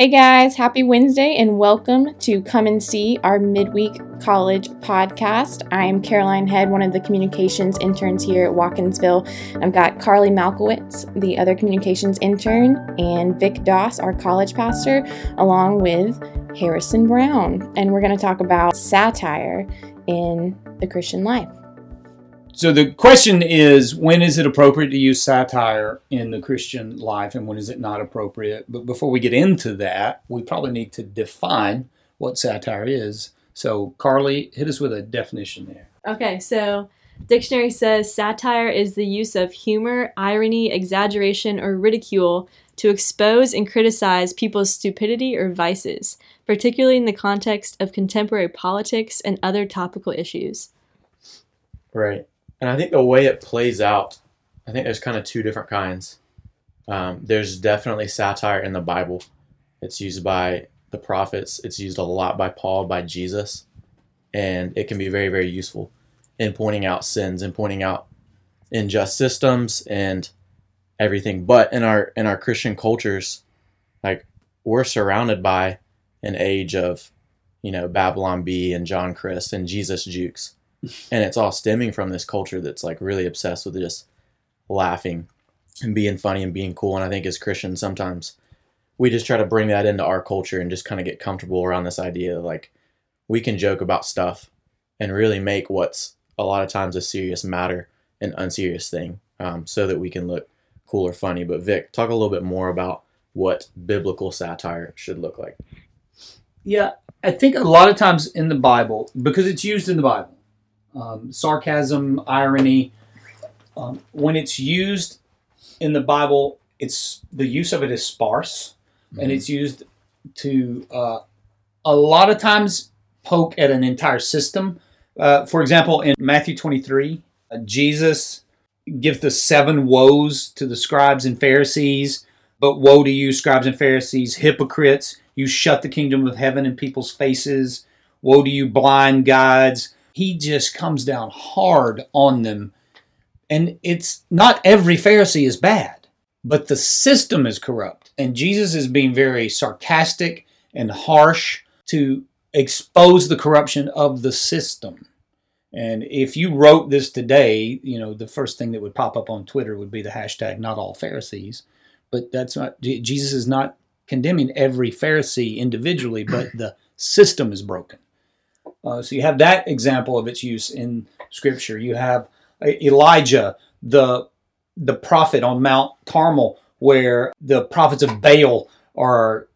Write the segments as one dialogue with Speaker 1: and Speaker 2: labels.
Speaker 1: Hey guys, happy Wednesday and welcome to Come and See our midweek college podcast. I'm Caroline Head, one of the communications interns here at Watkinsville. I've got Carly Malkowitz, the other communications intern, and Vic Doss, our college pastor, along with Harrison Brown. And we're going to talk about satire in the Christian life.
Speaker 2: So the question is when is it appropriate to use satire in the Christian life and when is it not appropriate? But before we get into that, we probably need to define what satire is. So, Carly, hit us with a definition there.
Speaker 3: Okay, so dictionary says satire is the use of humor, irony, exaggeration, or ridicule to expose and criticize people's stupidity or vices, particularly in the context of contemporary politics and other topical issues.
Speaker 4: Right. And I think the way it plays out, I think there's kind of two different kinds. Um, there's definitely satire in the Bible. It's used by the prophets. It's used a lot by Paul, by Jesus, and it can be very, very useful in pointing out sins and pointing out unjust systems and everything. But in our in our Christian cultures, like we're surrounded by an age of, you know, Babylon Bee and John Crist and Jesus Jukes and it's all stemming from this culture that's like really obsessed with just laughing and being funny and being cool. And I think as Christians, sometimes we just try to bring that into our culture and just kind of get comfortable around this idea of like we can joke about stuff and really make what's a lot of times a serious matter an unserious thing um, so that we can look cool or funny. But Vic, talk a little bit more about what biblical satire should look like.
Speaker 2: Yeah, I think a lot of times in the Bible, because it's used in the Bible, um, sarcasm, irony. Um, when it's used in the Bible, it's the use of it is sparse, mm-hmm. and it's used to uh, a lot of times poke at an entire system. Uh, for example, in Matthew 23, uh, Jesus gives the seven woes to the scribes and Pharisees. But woe to you, scribes and Pharisees, hypocrites! You shut the kingdom of heaven in people's faces. Woe to you, blind guides! He just comes down hard on them. And it's not every Pharisee is bad, but the system is corrupt. And Jesus is being very sarcastic and harsh to expose the corruption of the system. And if you wrote this today, you know, the first thing that would pop up on Twitter would be the hashtag not all Pharisees. But that's not, Jesus is not condemning every Pharisee individually, but the system is broken. Uh, so you have that example of its use in Scripture. You have uh, Elijah, the the prophet on Mount Carmel, where the prophets of Baal are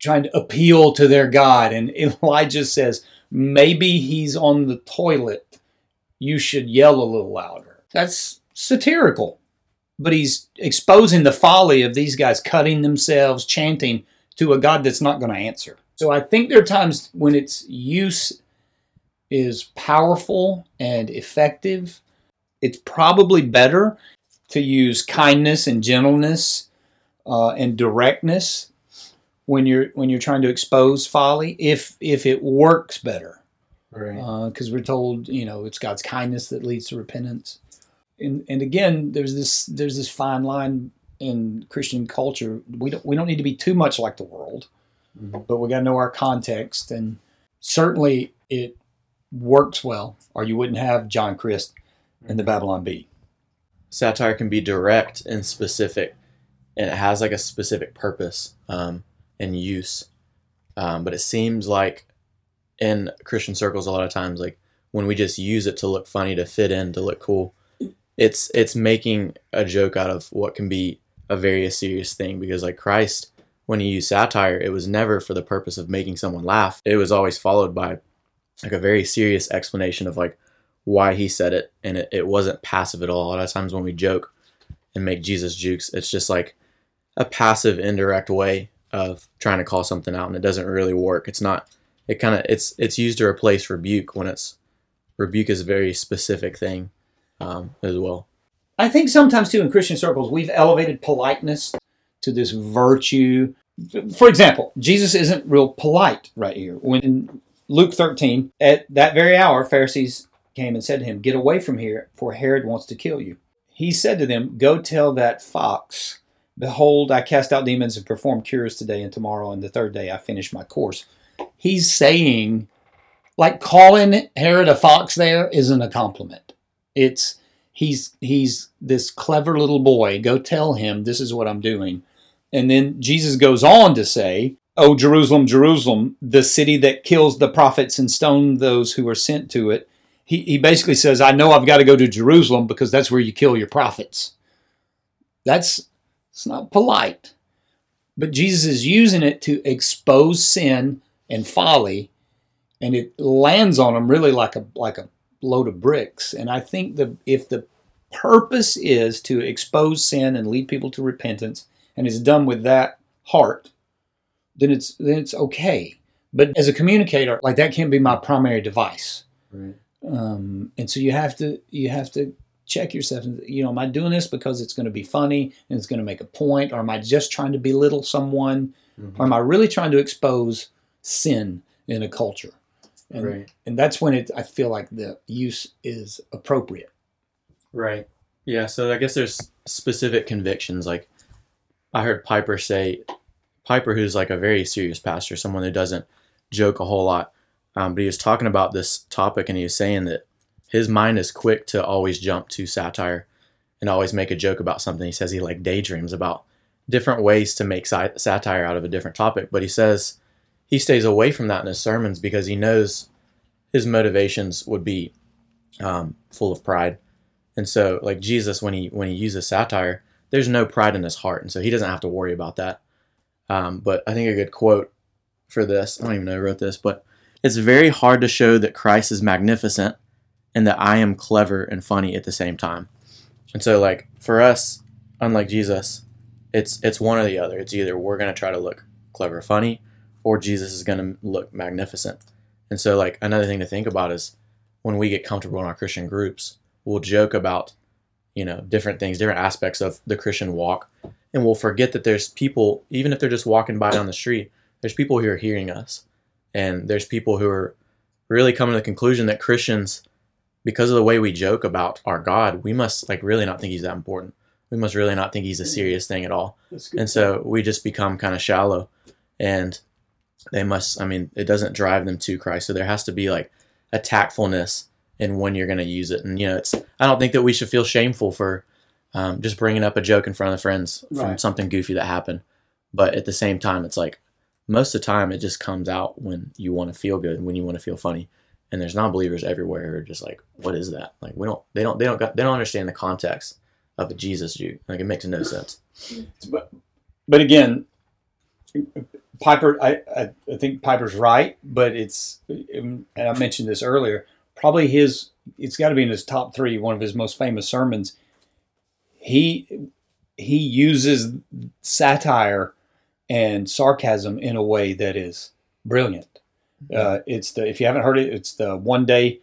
Speaker 2: trying to appeal to their God, and Elijah says, "Maybe he's on the toilet. You should yell a little louder." That's satirical, but he's exposing the folly of these guys cutting themselves, chanting to a God that's not going to answer. So I think there are times when its use is powerful and effective. It's probably better to use kindness and gentleness uh, and directness when you're when you're trying to expose folly. If if it works better,
Speaker 4: right?
Speaker 2: Because uh, we're told you know it's God's kindness that leads to repentance. And and again, there's this there's this fine line in Christian culture. We don't we don't need to be too much like the world, mm-hmm. but we got to know our context and certainly it works well, or you wouldn't have John Crist in the Babylon Bee.
Speaker 4: Satire can be direct and specific, and it has like a specific purpose um, and use. Um, but it seems like in Christian circles, a lot of times, like when we just use it to look funny, to fit in, to look cool, it's it's making a joke out of what can be a very serious thing. Because like Christ, when he used satire, it was never for the purpose of making someone laugh. It was always followed by like a very serious explanation of like why he said it and it, it wasn't passive at all. A lot of times when we joke and make Jesus jukes, it's just like a passive indirect way of trying to call something out and it doesn't really work. It's not it kind of it's it's used to replace rebuke when it's rebuke is a very specific thing um, as well.
Speaker 2: I think sometimes too in Christian circles we've elevated politeness to this virtue. For example, Jesus isn't real polite right here. When Luke 13, at that very hour, Pharisees came and said to him, Get away from here, for Herod wants to kill you. He said to them, Go tell that fox Behold, I cast out demons and perform cures today and tomorrow, and the third day I finish my course. He's saying, like calling Herod a fox there isn't a compliment. It's he's he's this clever little boy. Go tell him this is what I'm doing. And then Jesus goes on to say, Oh, Jerusalem, Jerusalem, the city that kills the prophets and stone those who are sent to it. He, he basically says, I know I've got to go to Jerusalem because that's where you kill your prophets. That's it's not polite. But Jesus is using it to expose sin and folly, and it lands on them really like a like a load of bricks. And I think the if the purpose is to expose sin and lead people to repentance, and it's done with that heart, then it's then it's okay. But as a communicator, like that can't be my primary device.
Speaker 4: Right.
Speaker 2: Um, and so you have to you have to check yourself. You know, am I doing this because it's going to be funny and it's going to make a point, or am I just trying to belittle someone,
Speaker 4: Mhm.
Speaker 2: or am I really trying to expose sin in a culture? And,
Speaker 4: Right.
Speaker 2: and that's when it I feel like the use is appropriate.
Speaker 4: Right. Yeah. So I guess there's specific convictions. Like I heard Piper say, Piper, who's like a very serious pastor, someone who doesn't joke a whole lot, um, but he was talking about this topic and he was saying that his mind is quick to always jump to satire and always make a joke about something. He says he like daydreams about different ways to make satire out of a different topic, but he says he stays away from that in his sermons because he knows his motivations would be um, full of pride. And so, like Jesus, when he when he uses satire, there's no pride in his heart, and so he doesn't have to worry about that. Um, but I think a good quote for this, I don't even know who wrote this, but it's very hard to show that Christ is magnificent and that I am clever and funny at the same time. And so, like for us, unlike Jesus, it's it's one or the other. It's either we're gonna try to look clever, funny, or Jesus is gonna look magnificent. And so, like another thing to think about is when we get comfortable in our Christian groups, we'll joke about, you know, different things, different aspects of the Christian walk, and we'll forget that there's people, even if they're just walking by on the street, there's people who are hearing us, and there's people who are really coming to the conclusion that Christians, because of the way we joke about our God, we must like really not think He's that important. We must really not think He's a serious thing at all. And so we just become kind of shallow, and they must. I mean, it doesn't drive them to Christ. So there has to be like a tactfulness in when you're going to use it. And you know, it's. I don't think that we should feel shameful for um, just bringing up a joke in front of friends from something goofy that happened. But at the same time, it's like most of the time it just comes out when you want to feel good, when you want to feel funny. And there's non-believers everywhere who are just like, "What is that?" Like we don't, they don't, they don't, got, they don't understand the context of a Jesus Juke. Like it makes no sense.
Speaker 2: But, but again, Piper, I, I, I think Piper's right, but it's, and I mentioned this earlier, probably his, it's got to be in his top three, one of his most famous sermons. He, he uses satire and sarcasm in a way that is brilliant. Uh, it's the, if you haven't heard it, it's the one day,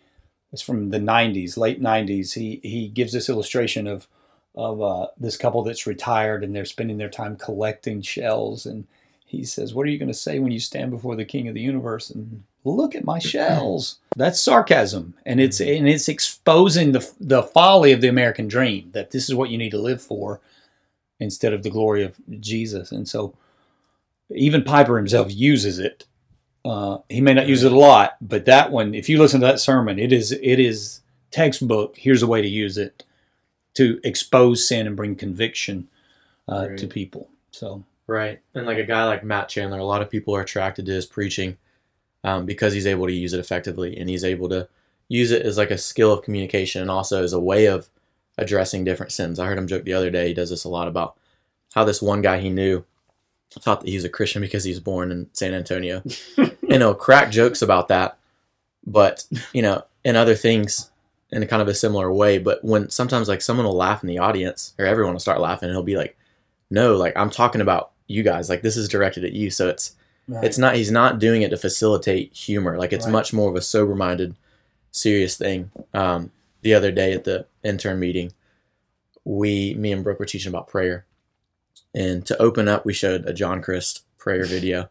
Speaker 2: it's from the 90s, late 90s. He, he gives this illustration of, of uh, this couple that's retired and they're spending their time collecting shells. And he says, What are you going to say when you stand before the king of the universe and look at my shells? That's sarcasm. And it's, and it's exposing the, the folly of the American dream that this is what you need to live for instead of the glory of Jesus. And so even Piper himself uses it. Uh, he may not use it a lot, but that one, if you listen to that sermon, it is it is textbook. Here's a way to use it to expose sin and bring conviction uh,
Speaker 4: Right.
Speaker 2: to people. So
Speaker 4: Right. And like a guy like Matt Chandler, a lot of people are attracted to his preaching um, because he's able to use it effectively and he's able to use it as like a skill of communication and also as a way of addressing different sins. I heard him joke the other day, he does this a lot about how this one guy he knew thought that he was a Christian because he was born in San Antonio. and he'll crack jokes about that, but, you know, and other things in a kind of a similar way. But when sometimes like someone will laugh in the audience or everyone will start laughing and he'll be like, no, like I'm talking about you guys. Like this is directed at you. So it's it's not he's not doing it to facilitate humor. Like it's
Speaker 2: Right.
Speaker 4: much more of a sober minded, serious thing. Um, the other day at the intern meeting, we me and Brooke were teaching about prayer. And to open up, we showed a John Crist prayer video.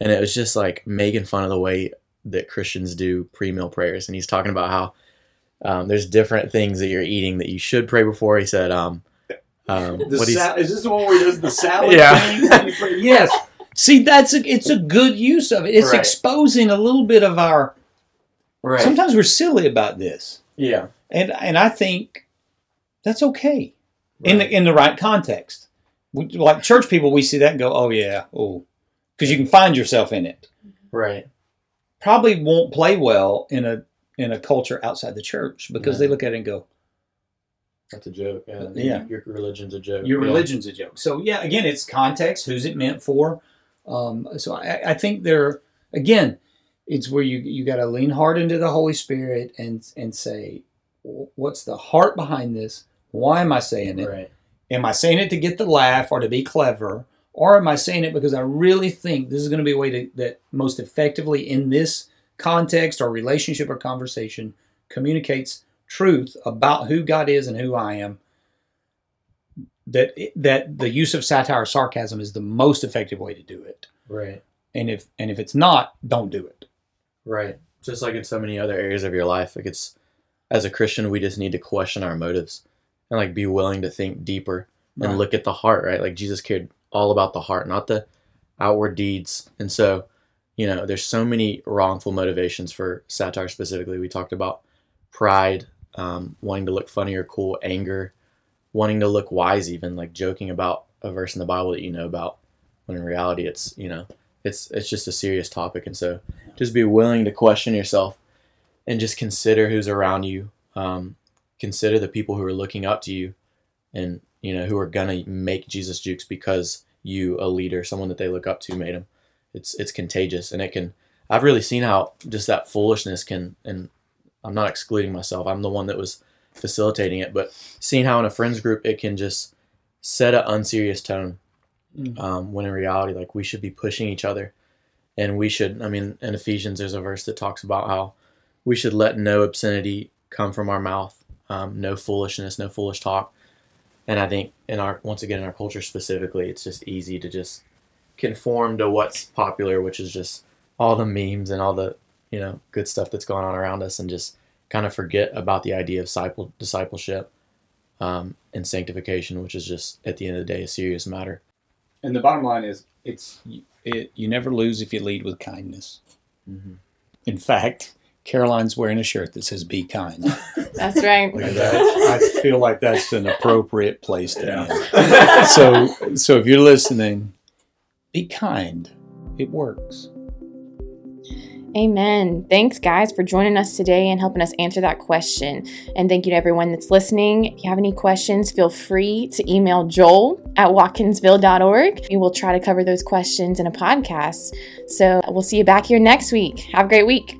Speaker 4: And it was just like making fun of the way that Christians do pre meal prayers. And he's talking about how um, there's different things that you're eating that you should pray before. He said, um, Um,
Speaker 2: The
Speaker 4: what he's-
Speaker 2: sal- is this the one where he does the salad
Speaker 4: Yeah.
Speaker 2: thing? yes. See, that's a, it's a good use of it. It's
Speaker 4: Right.
Speaker 2: exposing a little bit of our.
Speaker 4: right.
Speaker 2: Sometimes we're silly about this,
Speaker 4: yeah.
Speaker 2: and and I think that's okay in the in the right context. We, like church people, we see that and go, "Oh yeah, oh," because you can find yourself in it.
Speaker 4: Right.
Speaker 2: Probably won't play well in a in a culture outside the church because they look at it and go,
Speaker 4: That's a joke. Yeah.
Speaker 2: Yeah.
Speaker 4: Your religion's a joke.
Speaker 2: Your
Speaker 4: Yeah.
Speaker 2: religion's a joke. So yeah, again, it's context. Who's it meant for? Um, so I, I think there again, it's where you you got to lean hard into the Holy Spirit and and say, what's the heart behind this? Why am I saying it?
Speaker 4: Right.
Speaker 2: Am I saying it to get the laugh or to be clever, or am I saying it because I really think this is going to be a way to, that most effectively in this context or relationship or conversation communicates truth about who God is and who I am that that the use of satire or sarcasm is the most effective way to do it.
Speaker 4: Right.
Speaker 2: And if and if it's not, don't do it.
Speaker 4: Right. Just like in so many other areas of your life, like it's as a Christian, we just need to question our motives and like be willing to think deeper and
Speaker 2: Right.
Speaker 4: look at the heart, right? Like Jesus cared all about the heart, not the outward deeds. And so, you know, there's so many wrongful motivations for satire specifically. We talked about pride, um, wanting to look funny or cool, anger, wanting to look wise, even like joking about a verse in the Bible that you know about, when in reality it's you know it's it's just a serious topic. And so, just be willing to question yourself and just consider who's around you. Um, consider the people who are looking up to you, and you know who are gonna make Jesus jukes because you, a leader, someone that they look up to, made him. It's it's contagious, and it can. I've really seen how just that foolishness can, and I'm not excluding myself. I'm the one that was facilitating it, but seeing how in a friends group it can just set an unserious tone,
Speaker 2: Mm.
Speaker 4: um, when in reality, like we should be pushing each other, and we should. I mean, in Ephesians, there's a verse that talks about how we should let no obscenity come from our mouth, um, no foolishness, no foolish talk. And I think in our once again in our culture specifically, it's just easy to just conform to what's popular, which is just all the memes and all the you know good stuff that's going on around us, and just kind of forget about the idea of disciple discipleship um, and sanctification, which is just at the end of the day a serious matter.
Speaker 2: And the bottom line is, it's it, you never lose if you lead with kindness.
Speaker 4: Mm-hmm.
Speaker 2: In fact, Caroline's wearing a shirt that says "Be kind."
Speaker 1: That's right.
Speaker 4: Look that.
Speaker 2: that's- I feel like that's an appropriate place to
Speaker 4: Yeah.
Speaker 2: end. So, so if you're listening, be kind. It works.
Speaker 1: Amen. Thanks, guys, for joining us today and helping us answer that question. And thank you to everyone that's listening. If you have any questions, feel free to email joel at watkinsville.org. We will try to cover those questions in a podcast. So we'll see you back here next week. Have a great week.